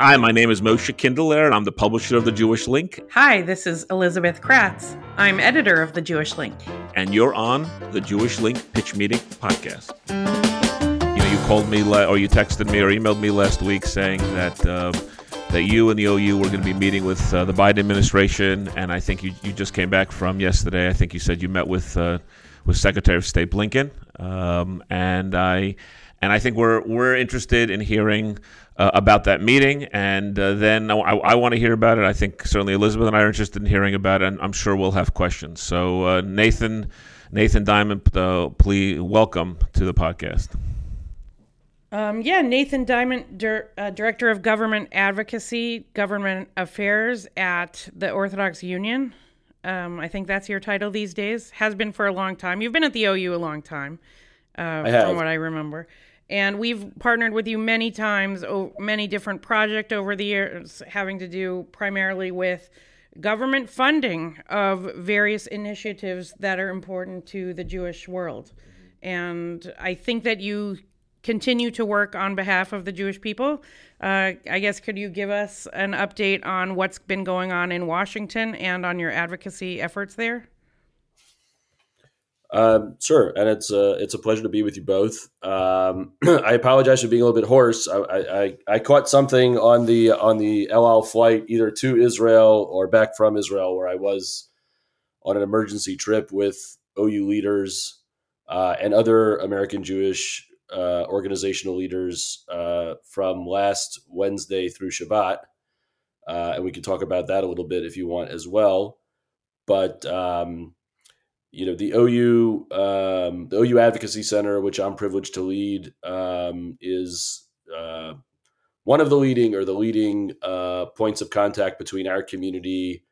Hi, my name is Moshe Kindler, and I'm the publisher of The Jewish Link. Hi, this is Elizabeth Kratz. I'm editor of The Jewish Link. And you're on The Jewish Link Pitch Meeting podcast. You know, you called me, or you texted me, or emailed me last week saying that. Uh, that you and the OU were going to be meeting with uh, the Biden administration, and I think you, you just came back from yesterday. I think you said you met with uh, with Secretary of State Blinken, um, and I and I think we're we're interested in hearing uh, about that meeting, and uh, then I, I want to hear about it. I think certainly Elizabeth and I are interested in hearing about it, and I'm sure we'll have questions. So uh, Nathan Nathan Diament, uh, please welcome to the podcast. Um, yeah, Nathan Diament, dir- uh, Director of Government Advocacy, Government Affairs at the Orthodox Union. Um, I think that's your title these days. Has been for a long time. You've been at the OU a long time, uh, from what I remember. And we've partnered with you many times, many different projects over the years, having to do primarily with government funding of various initiatives that are important to the Jewish world. And I think that you continue to work on behalf of the Jewish people. Uh, I guess could you give us an update on what's been going on in Washington and on your advocacy efforts there? Um, sure, and it's a it's a pleasure to be with you both. Um, I apologize for being a little bit hoarse. I, I, I caught something on the on the El Al flight, either to Israel or back from Israel, where I was on an emergency trip with OU leaders uh, and other American Jewish uh, organizational leaders uh, from last Wednesday through Shabbat, uh, and we can talk about that a little bit if you want as well. But um, you know, the OU um, the OU Advocacy Center, which I'm privileged to lead, um, is uh, one of the leading or the leading uh, points of contact between our community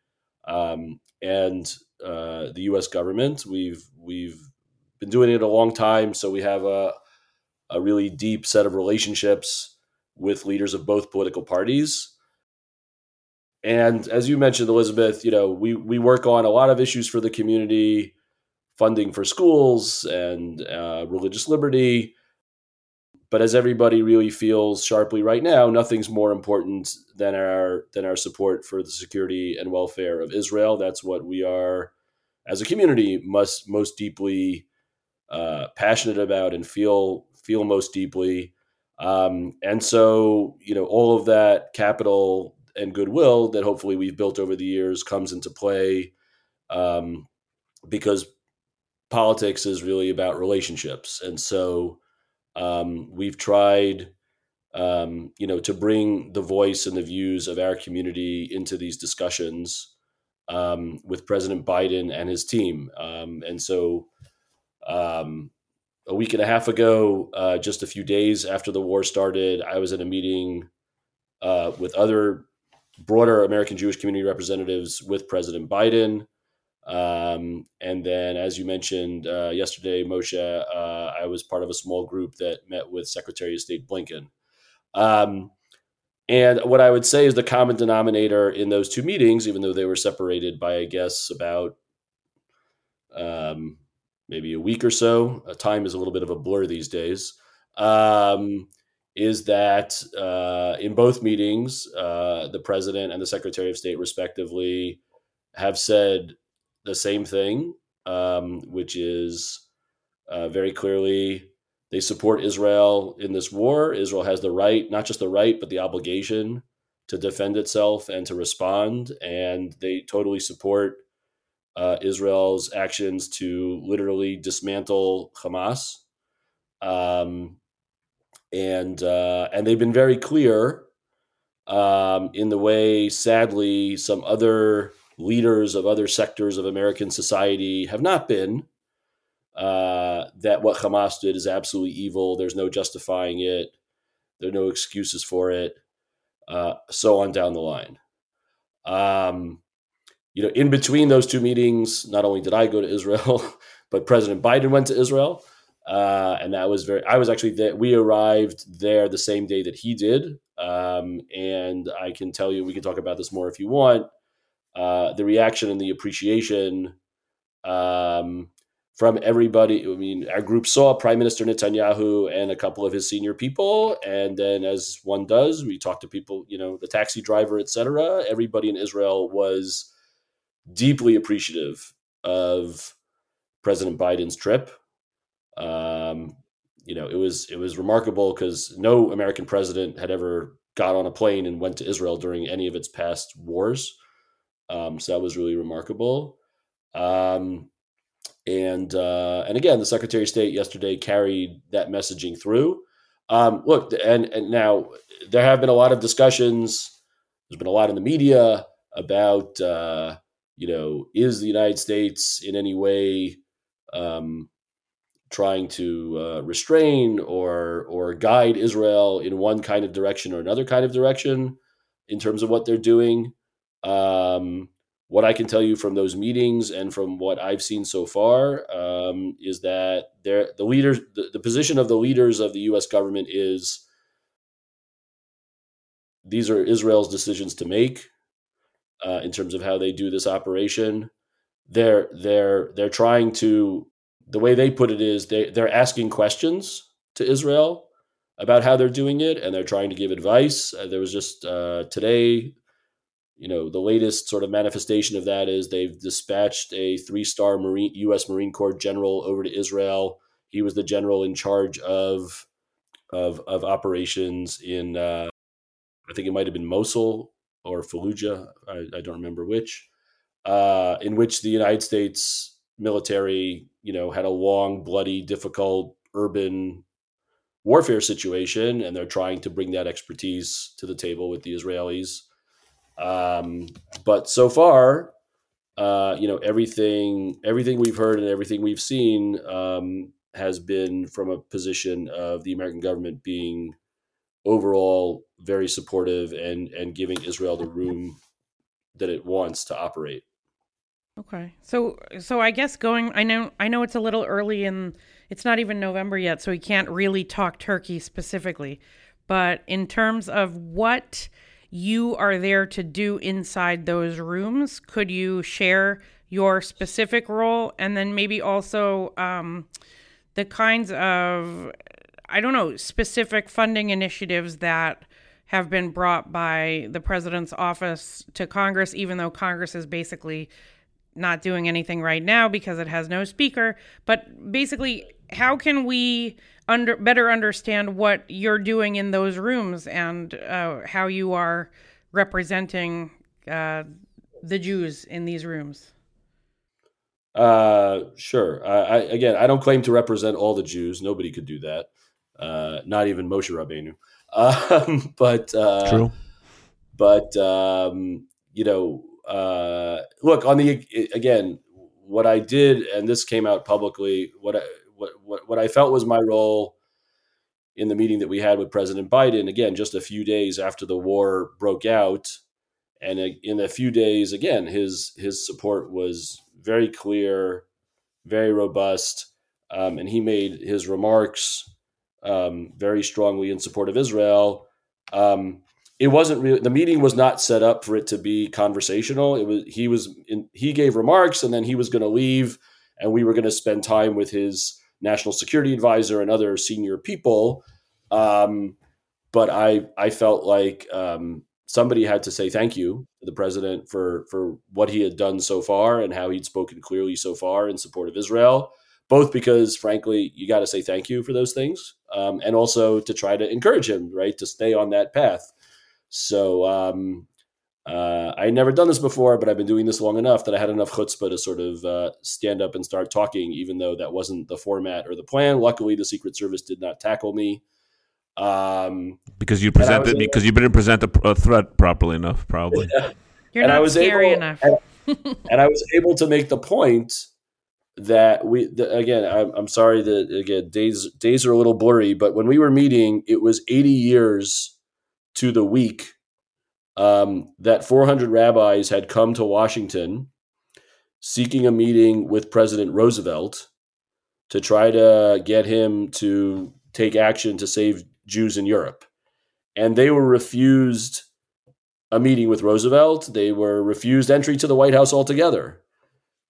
um, and uh, the U.S. government. We've we've been doing it a long time, so we have a a really deep set of relationships with leaders of both political parties. And as you mentioned, Elizabeth, you know, we we work on a lot of issues for the community, funding for schools and uh, religious liberty. But as everybody really feels sharply right now, nothing's more important than our than our support for the security and welfare of Israel. That's what we are, as a community, must most deeply uh, passionate about and feel feel most deeply. Um, and so, you know, all of that capital and goodwill that hopefully we've built over the years comes into play um, because politics is really about relationships. And so um, we've tried, um, you know, to bring the voice and the views of our community into these discussions um, with President Biden and his team. Um, and so, um, a week and a half ago, uh, just a few days after the war started, I was in a meeting uh, with other broader American Jewish community representatives with President Biden. Um, and then, as you mentioned uh, yesterday, Moshe, uh, I was part of a small group that met with Secretary of State Blinken. Um, and what I would say is the common denominator in those two meetings, even though they were separated by, I guess, about um, maybe a week or so. Uh, time is a little bit of a blur these days. Um, is that uh, in both meetings, uh, the president and the secretary of state, respectively, have said the same thing, um, which is uh, very clearly they support Israel in this war. Israel has the right, not just the right, but the obligation to defend itself and to respond. And they totally support uh, Israel's actions to literally dismantle Hamas, um, and uh, and they've been very clear um, in the way, sadly, some other leaders of other sectors of American society have not been. Uh, that what Hamas did is absolutely evil. There's no justifying it. There are no excuses for it. Uh, so on down the line. Um, you know, in between those two meetings, not only did I go to Israel, but President Biden went to Israel. Uh, and that was very, I was actually there. We arrived there the same day that he did. Um, and I can tell you, we can talk about this more if you want. Uh, the reaction and the appreciation um, from everybody. I mean, our group saw Prime Minister Netanyahu and a couple of his senior people, and then, as one does, we talked to people, you know, the taxi driver, etc. Everybody in Israel was deeply appreciative of President Biden's trip. Um, you know, it was it was remarkable because no American president had ever got on a plane and went to Israel during any of its past wars. Um, so that was really remarkable. Um, and uh, and again, the Secretary of State yesterday carried that messaging through. Um, look, and and now there have been a lot of discussions. There's been a lot in the media about uh, you know is the United States in any way um, trying to uh, restrain or or guide Israel in one kind of direction or another kind of direction in terms of what they're doing. Um, what I can tell you from those meetings and from what I've seen so far um, is that the leaders, the, the position of the leaders of the U.S. government is these are Israel's decisions to make uh, in terms of how they do this operation. They're they're they're trying to the way they put it is they they're asking questions to Israel about how they're doing it, and they're trying to give advice. Uh, there was just uh, today you know, the latest sort of manifestation of that is they've dispatched a three-star Marine U.S. Marine Corps general over to Israel. He was the general in charge of of, of operations in, uh, I think it might have been Mosul or Fallujah. I, I don't remember which. Uh, in which the United States military, you know, had a long, bloody, difficult urban warfare situation, and they're trying to bring that expertise to the table with the Israelis. Um, but so far, uh, you know, everything everything we've heard and everything we've seen um, has been from a position of the American government being overall very supportive and and giving Israel the room that it wants to operate. Okay. So so I guess going I know I know it's a little early and it's not even November yet, so we can't really talk Turkey specifically. But in terms of what you are there to do inside those rooms. Could you share your specific role and then maybe also um, the kinds of, I don't know, specific funding initiatives that have been brought by the president's office to Congress, even though Congress is basically not doing anything right now because it has no speaker. But basically, how can we under better understand what you're doing in those rooms and uh, how you are representing uh, the Jews in these rooms? Uh, sure. I, again, I don't claim to represent all the Jews. Nobody could do that. Uh, not even Moshe Rabbeinu. Um, but uh, true. But um, you know, uh, look on the again. What I did, and this came out publicly. What I what, what, what I felt was my role in the meeting that we had with President Biden, again, just a few days after the war broke out. And in a few days, again, his his support was very clear, very robust, um, and he made his remarks um, very strongly in support of Israel. Um, it wasn't really the meeting was not set up for it to be conversational. It was he was in, he gave remarks, and then he was going to leave, and we were going to spend time with his national security advisor and other senior people. Um, but I I felt like um, somebody had to say thank you to the president for for what he had done so far and how he'd spoken clearly so far in support of Israel. Both because, frankly, you got to say thank you for those things, um, and also to try to encourage him, right, to stay on that path. So um, uh, I had never done this before, but I've been doing this long enough that I had enough chutzpah to sort of uh, stand up and start talking, even though that wasn't the format or the plan. Luckily, the Secret Service did not tackle me. Um, because you presented because you didn't present a, a, threat properly enough, probably. You're and not I was scary able, enough. and, and, I was able to make the point that we the, again. I'm, I'm sorry that again days days are a little blurry, but when we were meeting, it was 80 years to the week um, that 400 rabbis had come to Washington seeking a meeting with President Roosevelt to try to get him to take action to save Jews in Europe. And they were refused a meeting with Roosevelt. They were refused entry to the White House altogether.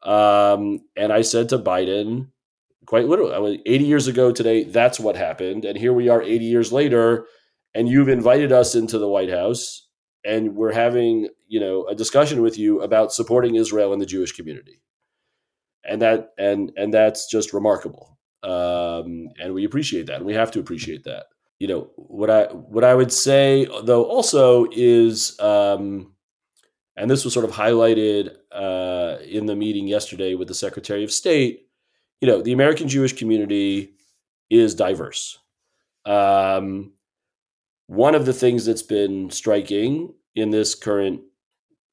Um, and I said to Biden, quite literally. I mean, 80 years ago today, that's what happened. And here we are 80 years later, and you've invited us into the White House, and we're having, you know, a discussion with you about supporting Israel and the Jewish community. And that and and that's just remarkable. Um, and we appreciate that. And we have to appreciate that. You know, what I what I would say though also is um, and this was sort of highlighted uh, in the meeting yesterday with the Secretary of State you know, the American Jewish community is diverse. Um, one of the things that's been striking in this current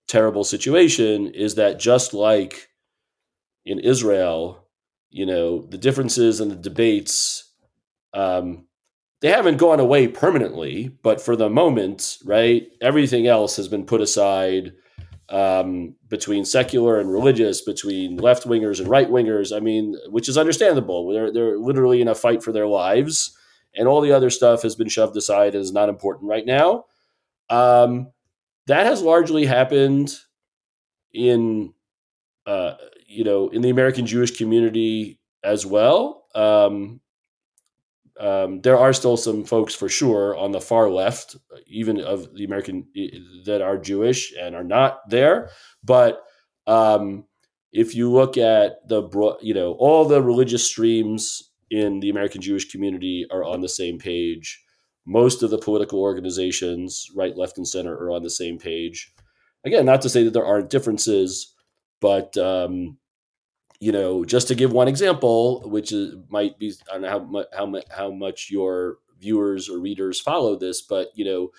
terrible situation is that just like in Israel, you know, the differences and the debates, um, they haven't gone away permanently, but for the moment, right, everything else has been put aside um, between secular and religious, between left wingers and right wingers. I mean, which is understandable. They're they're literally in a fight for their lives, and all the other stuff has been shoved aside and is not important right now. Um, that has largely happened in, uh, you know, in the American Jewish community as well. Um, um, there are still some folks for sure on the far left, even of the American that are Jewish and are not there. But um, if you look at the you know all the religious streams in the American Jewish community are on the same page. Most of the political organizations, right, left, and center, are on the same page. Again, not to say that there aren't differences, but um, you know, just to give one example, which is, might be I don't know how much how how much your viewers or readers follow this, but you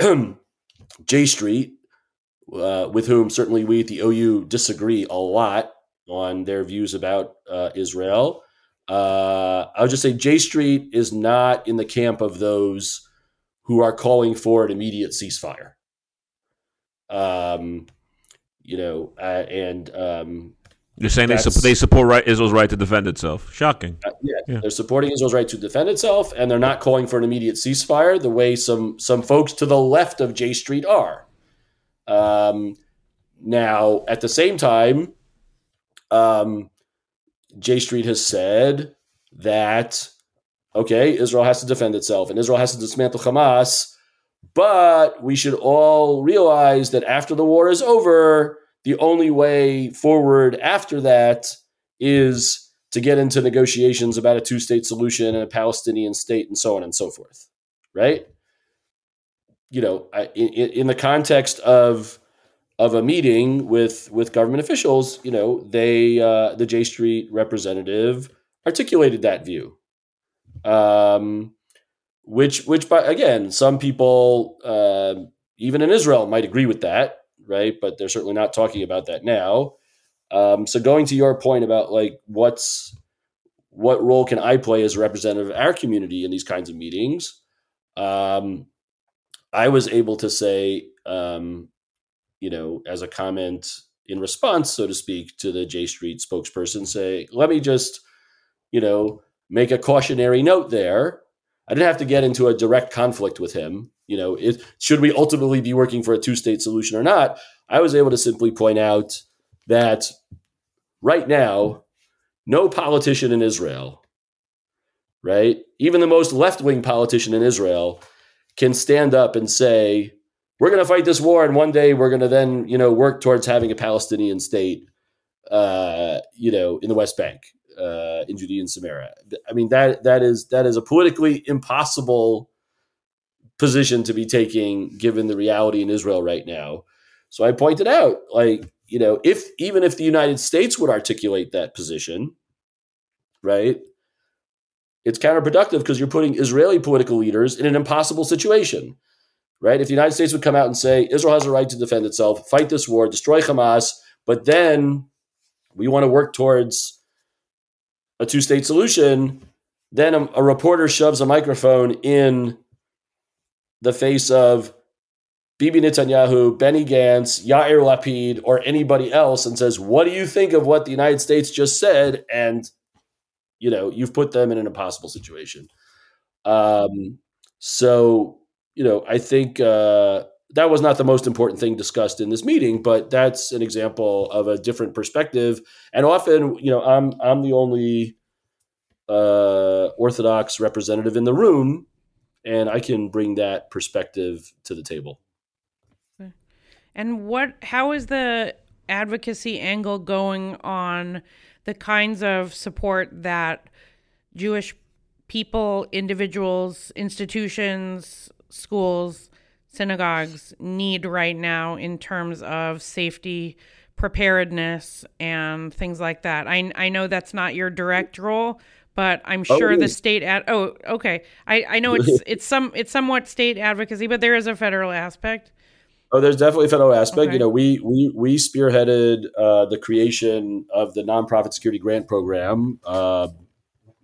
know, J Street, uh, with whom certainly we at the OU disagree a lot on their views about uh, Israel. Uh, I would just say J Street is not in the camp of those who are calling for an immediate ceasefire. Um, you know, uh, and um, you're saying they, su- they support right, Israel's right to defend itself. Shocking. Uh, yeah, yeah, they're supporting Israel's right to defend itself, and they're not calling for an immediate ceasefire the way some some folks to the left of J Street are. Um, now, at the same time, um, J Street has said that okay, Israel has to defend itself, and Israel has to dismantle Hamas, but we should all realize that after the war is over the only way forward after that is to get into negotiations about a two state solution and a Palestinian state and so on and so forth. Right? You know, in, in the context of of a meeting with with government officials, you know, they uh, the J Street representative articulated that view, um, which which by again, some people uh, even in Israel might agree with that right? But they're certainly not talking about that now. Um, so going to your point about like what's what role can I play as a representative of our community in these kinds of meetings? Um, I was able to say, um, you know, as a comment in response, so to speak, to the J Street spokesperson, say, let me just, you know, make a cautionary note there. I didn't have to get into a direct conflict with him, you know, it, should we ultimately be working for a two state solution or not? I was able to simply point out that right now, no politician in Israel, right, even the most left wing politician in Israel, can stand up and say, we're going to fight this war and one day we're going to then, you know, work towards having a Palestinian state, uh, you know, in the West Bank, uh, in Judea and Samaria. I mean, that that is that is a politically impossible position to be taking given the reality in Israel right now. So I pointed out, like, you know, if even if the United States would articulate that position, right, it's counterproductive because you're putting Israeli political leaders in an impossible situation, right? If the United States would come out and say Israel has a right to defend itself, fight this war, destroy Hamas, but then we want to work towards a two state solution, then a, a reporter shoves a microphone in the face of Bibi Netanyahu, Benny Gantz, Yair Lapid, or anybody else and says, What do you think of what the United States just said? And, you know, you've put them in an impossible situation. Um, so, you know, I think uh, that was not the most important thing discussed in this meeting, but that's an example of a different perspective. And often, you know, I'm I'm the only uh, Orthodox representative in the room, and I can bring that perspective to the table. And what? How is the advocacy angle going on the kinds of support that Jewish people, individuals, institutions, schools, synagogues need right now in terms of safety, preparedness, and things like that? I I know that's not your direct role, but I'm Oh, sure it the state ad. Oh, okay. I I know it's it's some it's somewhat state advocacy, but there is a federal aspect. Oh, there's definitely a federal aspect. Okay. You know, we we we spearheaded uh, the creation of the nonprofit security grant program uh,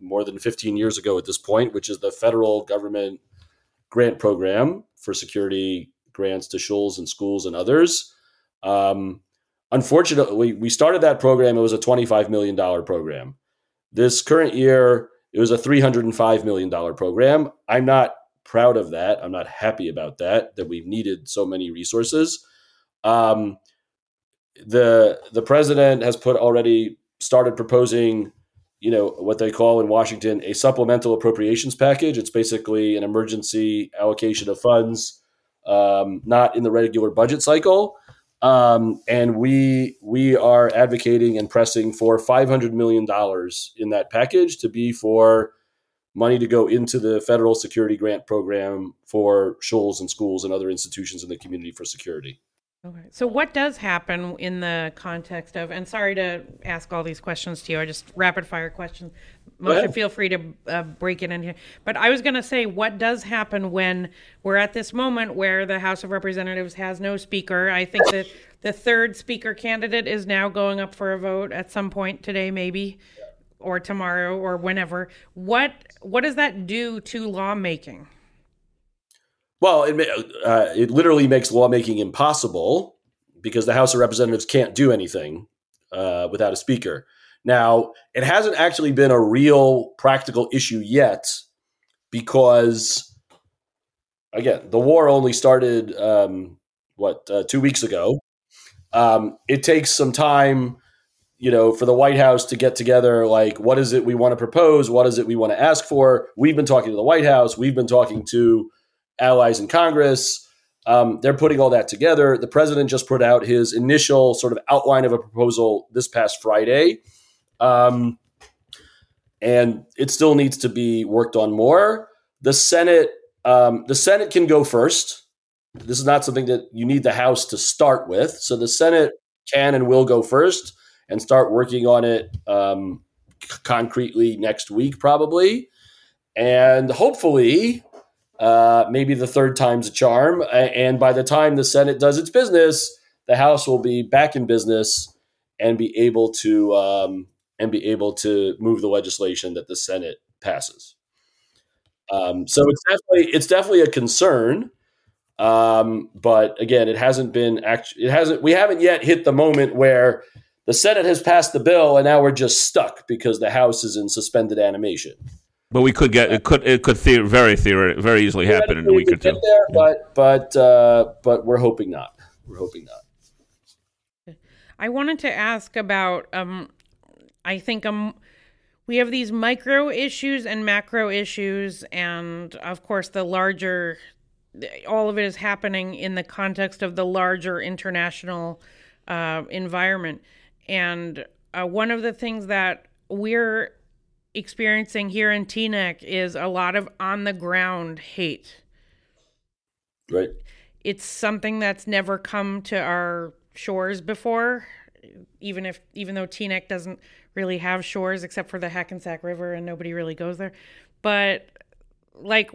more than 15 years ago at this point, which is the federal government grant program for security grants to shuls and schools and others. Um, unfortunately, we started that program. It was a 25 million dollar program. This current year, it was a 305 million dollar program. I'm not proud of that. I'm not happy about that. That we've needed so many resources. Um, the the president has put already started proposing, you know, what they call in Washington a supplemental appropriations package. It's basically an emergency allocation of funds, um, not in the regular budget cycle. Um, and we we are advocating and pressing for five hundred million dollars in that package to be for money to go into the federal security grant program for shuls and schools and other institutions in the community for security. Okay. So what does happen in the context of and sorry to ask all these questions to you. I just rapid fire questions. Moshe, feel free to uh, break it in here. But I was going to say what does happen when we're at this moment where the House of Representatives has no speaker. I think that the third speaker candidate is now going up for a vote at some point today maybe or tomorrow or whenever. What what does that do to lawmaking? Well, it, uh, it literally makes lawmaking impossible because the House of Representatives can't do anything uh, without a speaker. Now, it hasn't actually been a real practical issue yet because, again, the war only started, um, what, uh, two weeks ago. Um, it takes some time, you know, for the White House to get together, like, what is it we want to propose? What is it we want to ask for? We've been talking to the White House. We've been talking to allies in Congress. Um, they're putting all that together. The president just put out his initial sort of outline of a proposal this past Friday. Um, and it still needs to be worked on more. The Senate, um, the Senate can go first. This is not something that you need the House to start with. So the Senate can and will go first and start working on it um, c- concretely next week, probably. And hopefully, uh, maybe the third time's a charm. And by the time the Senate does its business, the House will be back in business and be able to um, and be able to move the legislation that the Senate passes. Um, so it's definitely it's definitely a concern. Um, but again, it hasn't been actually it hasn't we haven't yet hit the moment where the Senate has passed the bill and now we're just stuck because the House is in suspended animation. But we could get it could it could the- very theoret- very easily happen in a week or two. there, but but uh, but we're hoping not. We're hoping not. I wanted to ask about um I think um we have these micro issues and macro issues and of course the larger all of it is happening in the context of the larger international uh, environment and uh, one of the things that we're experiencing here in Teaneck is a lot of on the ground hate. Right. it's something that's never come to our shores before even if even though Teaneck doesn't really have shores except for the Hackensack River and nobody really goes there. But like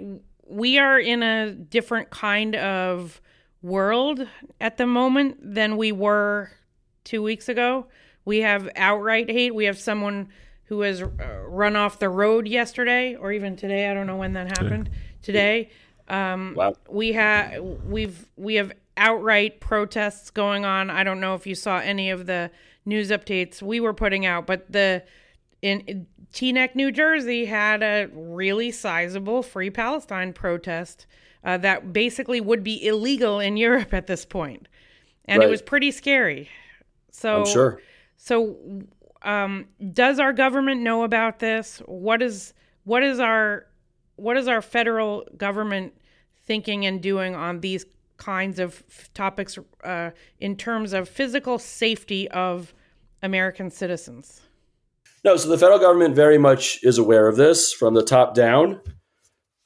we are in a different kind of world at the moment than we were 2 weeks ago. We have outright hate. We have someone who has uh, run off the road yesterday or even today I don't know when that happened today um Wow. we have we've we have outright protests going on. I don't know if you saw any of the news updates we were putting out, but the in, in Teaneck, New Jersey, had a really sizable Free Palestine protest uh, that basically would be illegal in Europe at this point, and it was pretty scary. So I'm sure. so um, does our government know about this? What is what is our what is our federal government thinking and doing on these kinds of topics uh, in terms of physical safety of American citizens? No, so the federal government very much is aware of this from the top down.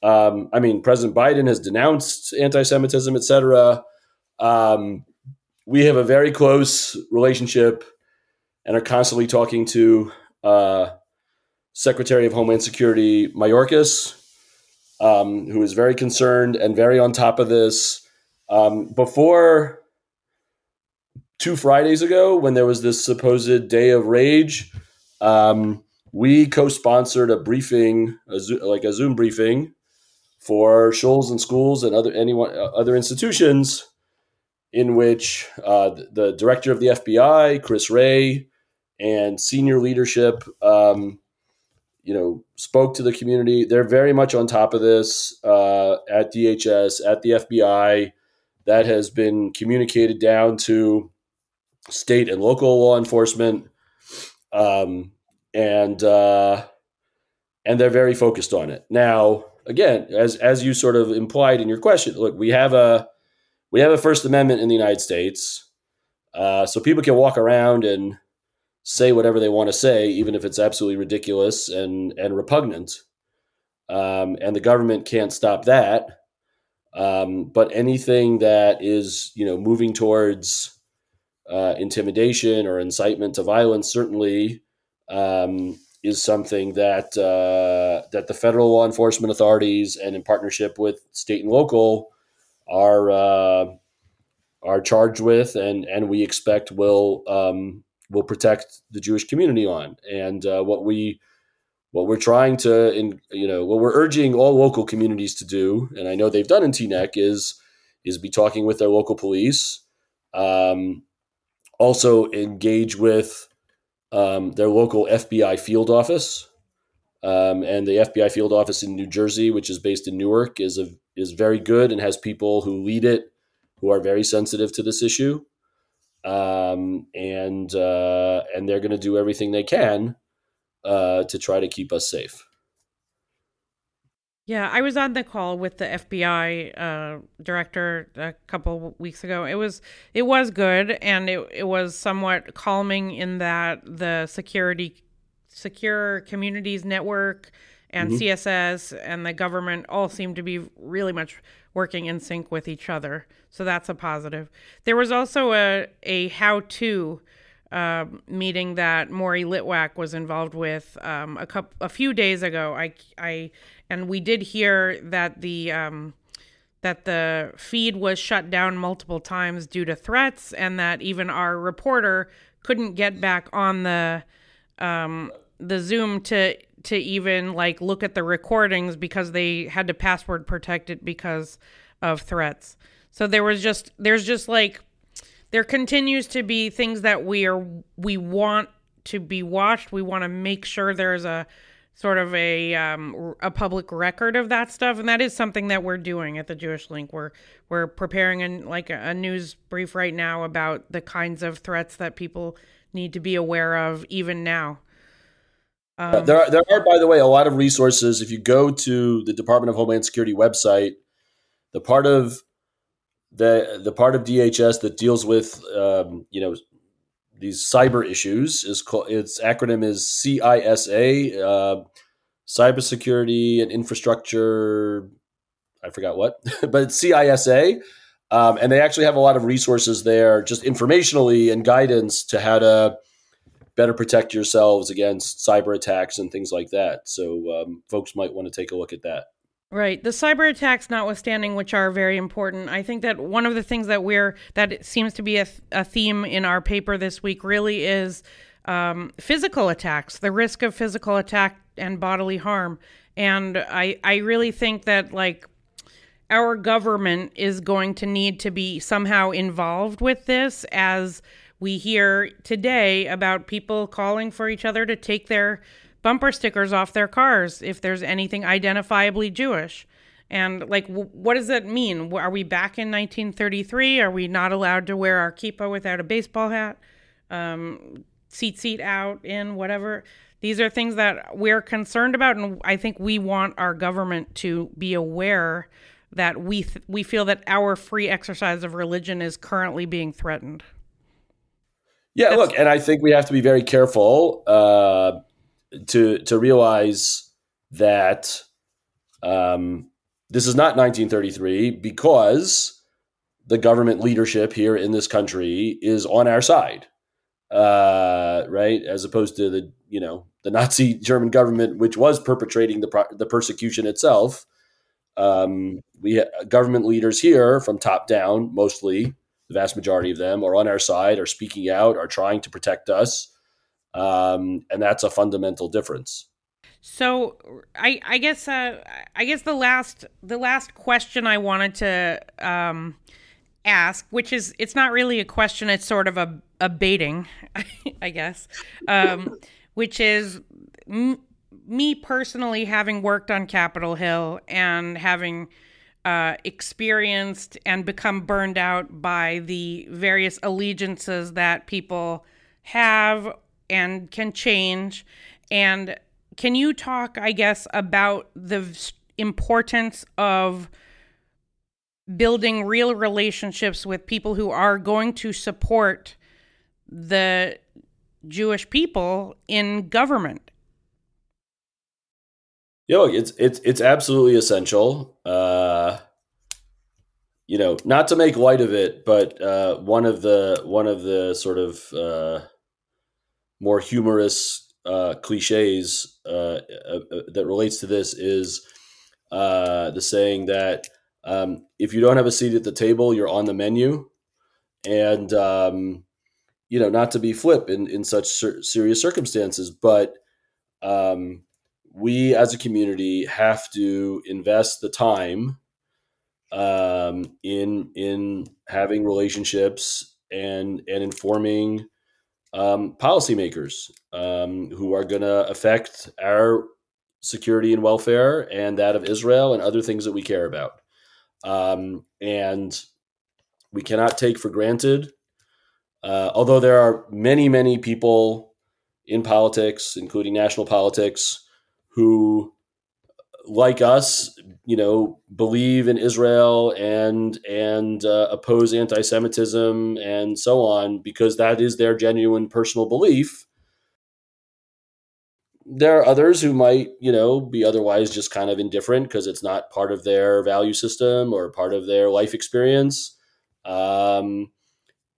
Um, I mean, President Biden has denounced anti-Semitism, et cetera. Um, we have a very close relationship and are constantly talking to uh, Secretary of Homeland Security Mayorkas, um, who is very concerned and very on top of this. Um, before two Fridays ago, when there was this supposed day of rage, um, we co-sponsored a briefing, a Zo- like a Zoom briefing, for schools and schools and other anyone uh, other institutions, in which uh, the, director of the FBI, Chris Wray, and senior leadership, um, you know, spoke to the community. They're very much on top of this uh, at DHS, at the FBI. That has been communicated down to state and local law enforcement, um, and uh, and they're very focused on it. Now, again, as as you sort of implied in your question, look, we have a we have a First Amendment in the United States, uh, so people can walk around and say whatever they want to say, even if it's absolutely ridiculous and and repugnant. Um, and the government can't stop that. Um, but anything that is, you know, moving towards uh, intimidation or incitement to violence certainly um, is something that uh, that the federal law enforcement authorities and in partnership with state and local are uh, are charged with, and and we expect will um, will protect the Jewish community on. And uh, what we what we're trying to, in, you know, what we're urging all local communities to do, and I know they've done in Teaneck, is is be talking with their local police. Um, also engage with um, their local FBI field office. Um, and the FBI field office in New Jersey, which is based in Newark, is a, is very good and has people who lead it who are very sensitive to this issue. Um, and uh, and they're going to do everything they can uh, to try to keep us safe. Yeah, I was on the call with the FBI uh, director a couple weeks ago. It was it was good, and it it was somewhat calming in that the security, secure communities network, and mm-hmm. CSS and the government all seem to be really much working in sync with each other. So that's a positive. There was also a a how to uh, meeting that Maury Litwack was involved with um, a couple a few days ago. I I and we did hear that the um, that the feed was shut down multiple times due to threats, and that even our reporter couldn't get back on the um, the Zoom to to even like look at the recordings because they had to password protect it because of threats. So there was just there's just like there continues to be things that we are we want to be watched. We want to make sure there's a sort of a um, a public record of that stuff, and that is something that we're doing at the Jewish Link. We're we're preparing an, like a, a news brief right now about the kinds of threats that people need to be aware of even now. Um, there, are, there are, by the way, a lot of resources. If you go to the Department of Homeland Security website, the part of the the part of DHS that deals with um, you know these cyber issues is called its acronym is CISA, uh, Cybersecurity and Infrastructure. I forgot what, but it's CISA, um, and they actually have a lot of resources there, just informationally and guidance to how to better protect yourselves against cyber attacks and things like that. So um, folks might want to take a look at that. Right. The cyber attacks notwithstanding, which are very important, I think that one of the things that we're, that seems to be a, a theme in our paper this week really is um, physical attacks, the risk of physical attack and bodily harm. And I, I really think that, like, our government is going to need to be somehow involved with this as we hear today about people calling for each other to take their bumper stickers off their cars if there's anything identifiably Jewish. And like, w- what does that mean? Are we back in 1933? Are we not allowed to wear our kippah without a baseball hat? Um, seat seat out in whatever. These are things that we're concerned about, and I think we want our government to be aware that we th- we feel that our free exercise of religion is currently being threatened. Yeah, That's- look, and I think we have to be very careful uh, to to realize that um, this is not 1933 because the government leadership here in this country is on our side, uh, right? As opposed to the you know the Nazi German government, which was perpetrating the the persecution itself. Um, we government leaders here, from top down, mostly the vast majority of them, are on our side, are speaking out, are trying to protect us, um, and that's a fundamental difference. So I I guess uh, I guess the last the last question I wanted to um, ask, which is it's not really a question, it's sort of a, a baiting, I guess, um, which is m- me personally having worked on Capitol Hill and having uh, experienced and become burned out by the various allegiances that people have and can change and can you talk, I guess, about the importance of building real relationships with people who are going to support the Jewish people in government? Yeah, it's it's it's absolutely essential. Uh, you know, not to make light of it, but uh, one of the one of the sort of uh, more humorous uh, cliches uh, uh, uh, that relates to this is uh, the saying that um, if you don't have a seat at the table, you're on the menu, and um, you know not to be flip in in such ser- serious circumstances, but um, we as a community have to invest the time um, in in having relationships and and informing um, policymakers um, who are going to affect our security and welfare and that of Israel and other things that we care about. Um, and we cannot take for granted, uh, although there are many, many people in politics, including national politics, who like us, you know, believe in Israel and and uh, oppose anti-Semitism and so on because that is their genuine personal belief. There are others who might, you know, be otherwise just kind of indifferent because it's not part of their value system or part of their life experience. Um,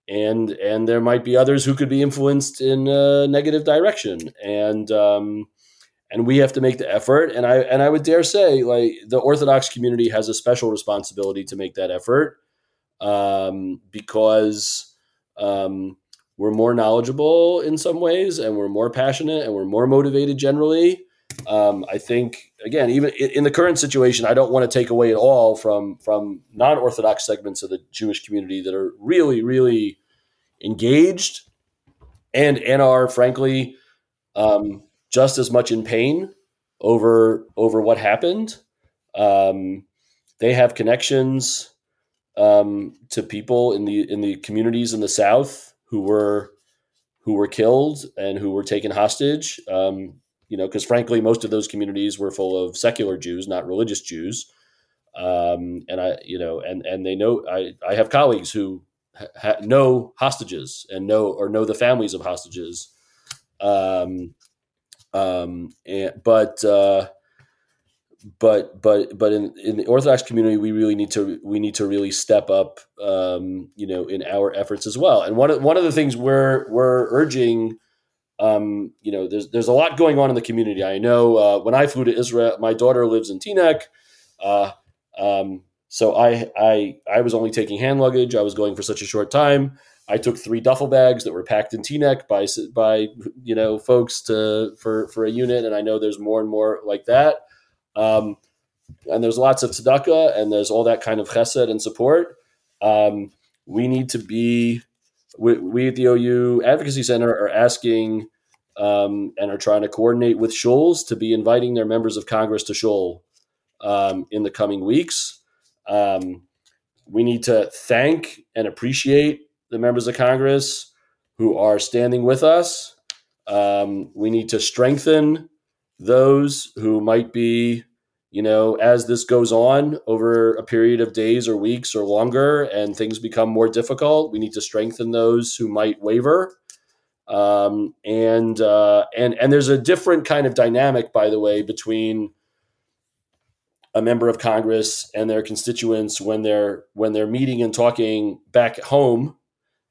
and and there might be others who could be influenced in a negative direction. And um, and we have to make the effort. And i and i would dare say like the orthodox community has a special responsibility to make that effort um, because um, we're more knowledgeable in some ways and we're more passionate and we're more motivated generally. Um, i think again even in the current situation i don't want to take away at all from from non-orthodox segments of the jewish community that are really really engaged and and are frankly um, just as much in pain over over what happened. Um, they have connections um, to people in the in the communities in the South who were who were killed and who were taken hostage. Um, you know, because frankly, most of those communities were full of secular Jews, not religious Jews. Um, and I, you know, and and they know I I have colleagues who ha- know hostages and know or know the families of hostages. Um, um, and, but uh, but but but in, in the Orthodox community, we really need to we need to really step up, um, you know, in our efforts as well. And one of one of the things we're we're urging, um, you know, there's there's a lot going on in the community. I know uh, when I flew to Israel, my daughter lives in Teaneck. Uh, um, so I, I I was only taking hand luggage. I was going for such a short time. I took three duffel bags that were packed in Teaneck by by you know folks to for for a unit, and I know there's more and more like that. Um, and there's lots of tzedakah, and there's all that kind of chesed and support. Um, we need to be we, we, at the OU Advocacy Center are asking um, and are trying to coordinate with shuls to be inviting their members of Congress to shul um, in the coming weeks. Um, we need to thank and appreciate the members of Congress who are standing with us Um, we need to strengthen those who might be, you know, as this goes on over a period of days or weeks or longer and things become more difficult, we need to strengthen those who might waver. Um, and uh, and and there's a different kind of dynamic, by the way, between a member of Congress and their constituents when they're when they're meeting and talking back home,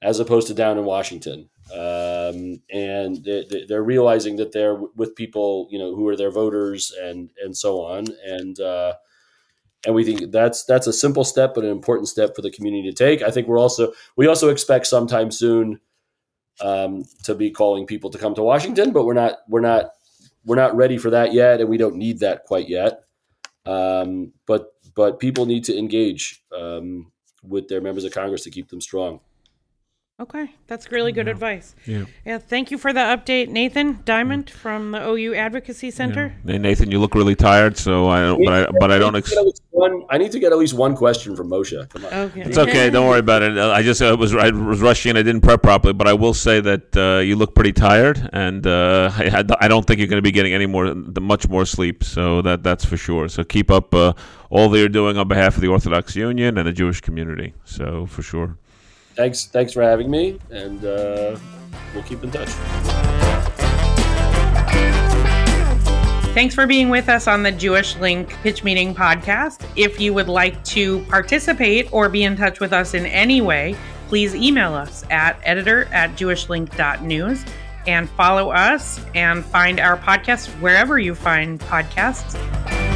as opposed to down in Washington. Um, and they, they're realizing that they're with people, you know, who are their voters and and so on. And uh, and we think that's that's a simple step, but an important step for the community to take. I think we're also we also expect sometime soon um, to be calling people to come to Washington, but we're not we're not we're not ready for that yet, and we don't need that quite yet. Um, but but people need to engage um, with their members of Congress to keep them strong. Okay, that's really good advice. Yeah. Yeah, thank you for the update, Nathan Diament from the OU Advocacy Center. Hey, Nathan, you look really tired, so I don't, but I, but I don't. Ex- one, I need to get at least one question from Moshe. Come on. Okay. It's okay. Don't worry about it. I just uh, was I was rushing and I didn't prep properly. But I will say that uh, you look pretty tired, and uh, I, I don't think you're going to be getting any more, much more sleep. So that that's for sure. So keep up uh, all that you're doing on behalf of the Orthodox Union and the Jewish community. So for sure. Thanks. Thanks for having me, and uh, we'll keep in touch. Thanks for being with us on the Jewish Link Pitch Meeting podcast. If you would like to participate or be in touch with us in any way, please email us at editor at jewishlink.news and follow us and find our podcast wherever you find podcasts.